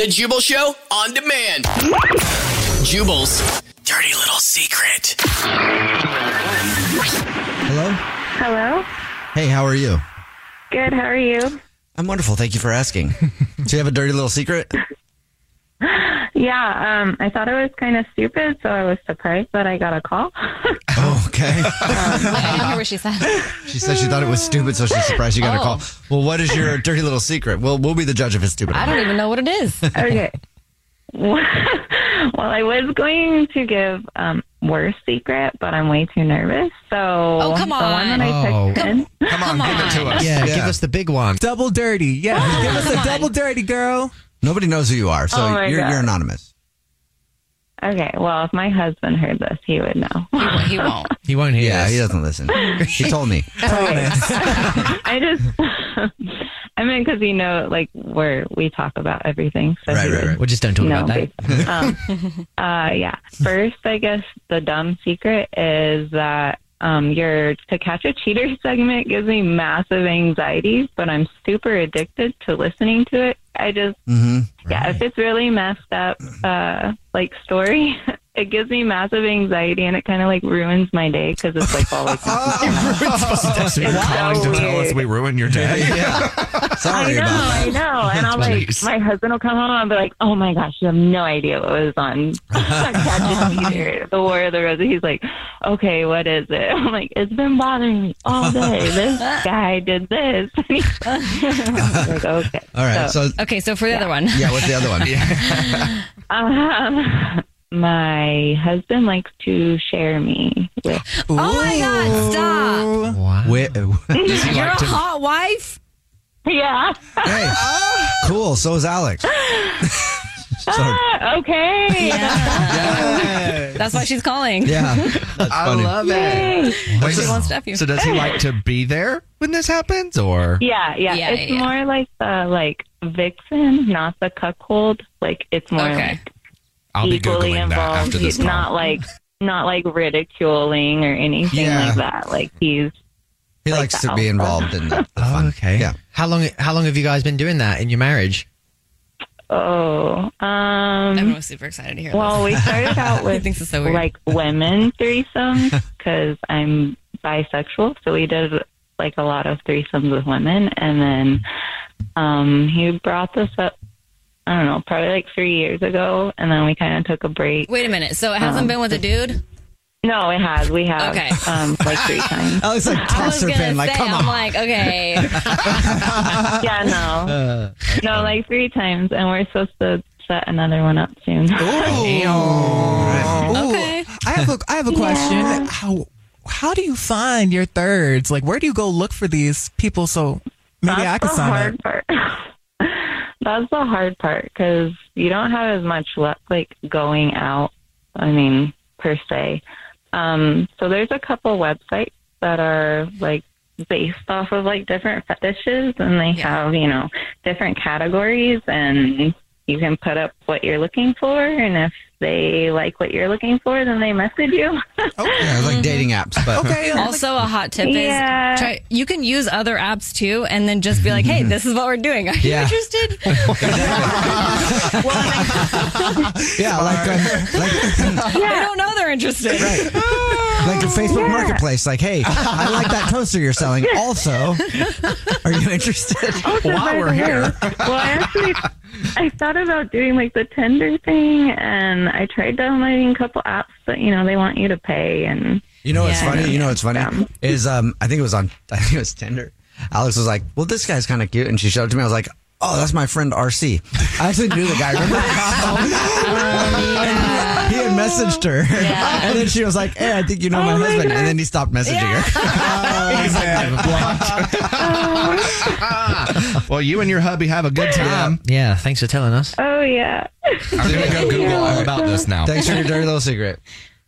The Jubal Show on demand. Jubal's dirty little secret. Hello? Hello. Hey, how are you? Good. How are you? I'm wonderful. Thank you for asking. Do you have a dirty little secret? Yeah. Um, I thought it was kind of stupid, so I was surprised that I got a call. Oh, okay. I didn't hear what she said. She said she thought it was stupid, so she's surprised you got a call. Well, what is your dirty little secret? Well, we'll be the judge if it's stupid. or I not. don't even know what it is. okay. well, I was going to give um worst secret, but I'm way too nervous. So Oh, come the one that I on. texted. Come on, give it to us. Yeah, give us the big one. Double dirty. Yeah, give us a double dirty, girl. Nobody knows who you are, so Oh, you're, you're anonymous. Okay. Well, if my husband heard this, he would know. He won't. He won't hear Yeah, this. he doesn't listen. He told me. I just. I mean, because you know, like where we talk about everything. So Right, he right, would right. Well, just don't talk about that. um, uh, yeah. First, I guess the dumb secret is that um, your to catch a cheater segment gives me massive anxiety, but I'm super addicted to listening to it. I just, hmm yeah, if it's really messed up, uh, like story, it gives me massive anxiety and it kind of like ruins my day because it's like all like. So you're It's calling so to tell us weird. we ruined your day. Yeah. I Sorry know, about I that. know. And I'm like, Jeez. my husband will come home and I'll be like, oh my gosh, you have no idea what was on Catch a Cheater, The War of the Roses. He's like, okay, what is it? I'm like, it's been bothering me all day. This guy did this. I'm like, okay. All right. So, Okay, so for the other one. yeah, what's the other one? Um, my husband likes to share me with. Oh my God, stop. Wow. Where- You're like a to? hot wife? Yeah. hey, cool. So is Alex. so, Ah, okay. That's why she's calling. yeah, that's I love it. Yay. Wait, She so, wants to so does he like to be there when this happens, or? Yeah, yeah. Yeah, it's yeah, yeah. more like the like vixen, not the cuckold. Like it's more Okay. like I'll be equally googling that involved. after this He's call. not like not like ridiculing or anything Yeah. like that. Like he's He like likes the to be involved in the, the Oh, fun. okay. Yeah. How long? How long have you guys been doing that in your marriage? oh um. Everyone's super excited to hear that. Well, we started out with thinks it's so weird. like women threesomes because I'm bisexual, so we did like a lot of threesomes with women, and then um he brought this up. I don't know, probably like three years ago, and then we kind of took a break. Wait a minute. So it hasn't Um, been with a dude? No, it has. We have Okay. um like three times. Alex like I was tossed her gonna pin. Like, say, come I'm on. like, okay. yeah, no, Uh, no, like three times, and we're supposed to set another one up soon. Okay. I have a, I have a question. How how do you find your thirds? Like, where do you go look for these people? So maybe I can sign hard up. part. That's the hard part because you don't have as much luck like going out. I mean, per se. Um, so there's a couple websites that are like based off of like different fetishes, and they have you know different categories, and you can put up what you're looking for, and if they like what you're looking for, then they message you. Yeah, like dating apps, but Okay. Also, a hot tip Yeah. is try, you can use other apps too, and then just be like, "Hey, this is what we're doing. Are you Yeah. interested?" yeah, like um, like They don't know they're interested. like a Facebook Marketplace. Like, hey, I like that toaster you're selling. Also, are you interested? While we're here. well, I actually I thought about doing like the Tinder thing, and I tried downloading a couple apps, but you know they want you to pay, and You know what's Yeah. funny? You know what's funny Yeah. is um I think it was on I think it was Tinder. Alex was like, "Well, this guy's kind of cute," and she showed it to me. I was like, "Oh, that's my friend RC." I actually knew the guy. Remember? And he had messaged her, and then she was like, "Hey, I think you know oh my husband," and then he stopped messaging her. Oh, well, you and your hubby have a good time. Yeah, thanks for telling us. oh yeah, I'm going to go Google all about this now. Thanks for your dirty little secret.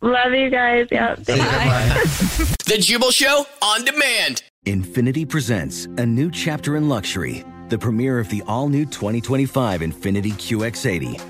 love you guys. Yeah, thanks. The Jubal Show on demand. Infiniti presents a new chapter in luxury, the premiere of the all new 2025 Infiniti QX80,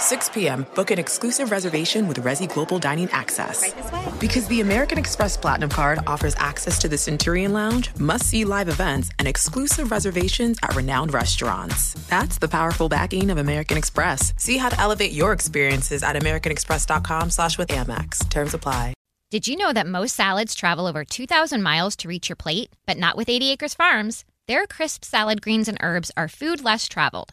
6 p.m., book an exclusive reservation with Resy Global Dining Access. Because the American Express Platinum Card offers access to the Centurion Lounge, must see live events, and exclusive reservations at renowned restaurants. That's the powerful backing of American Express. See how to elevate your experiences at AmericanExpress.com slash with Amex. Terms apply. Did you know that most salads travel over 2,000 miles to reach your plate? But not with 80 Acres Farms. Their crisp salad greens and herbs are food less traveled,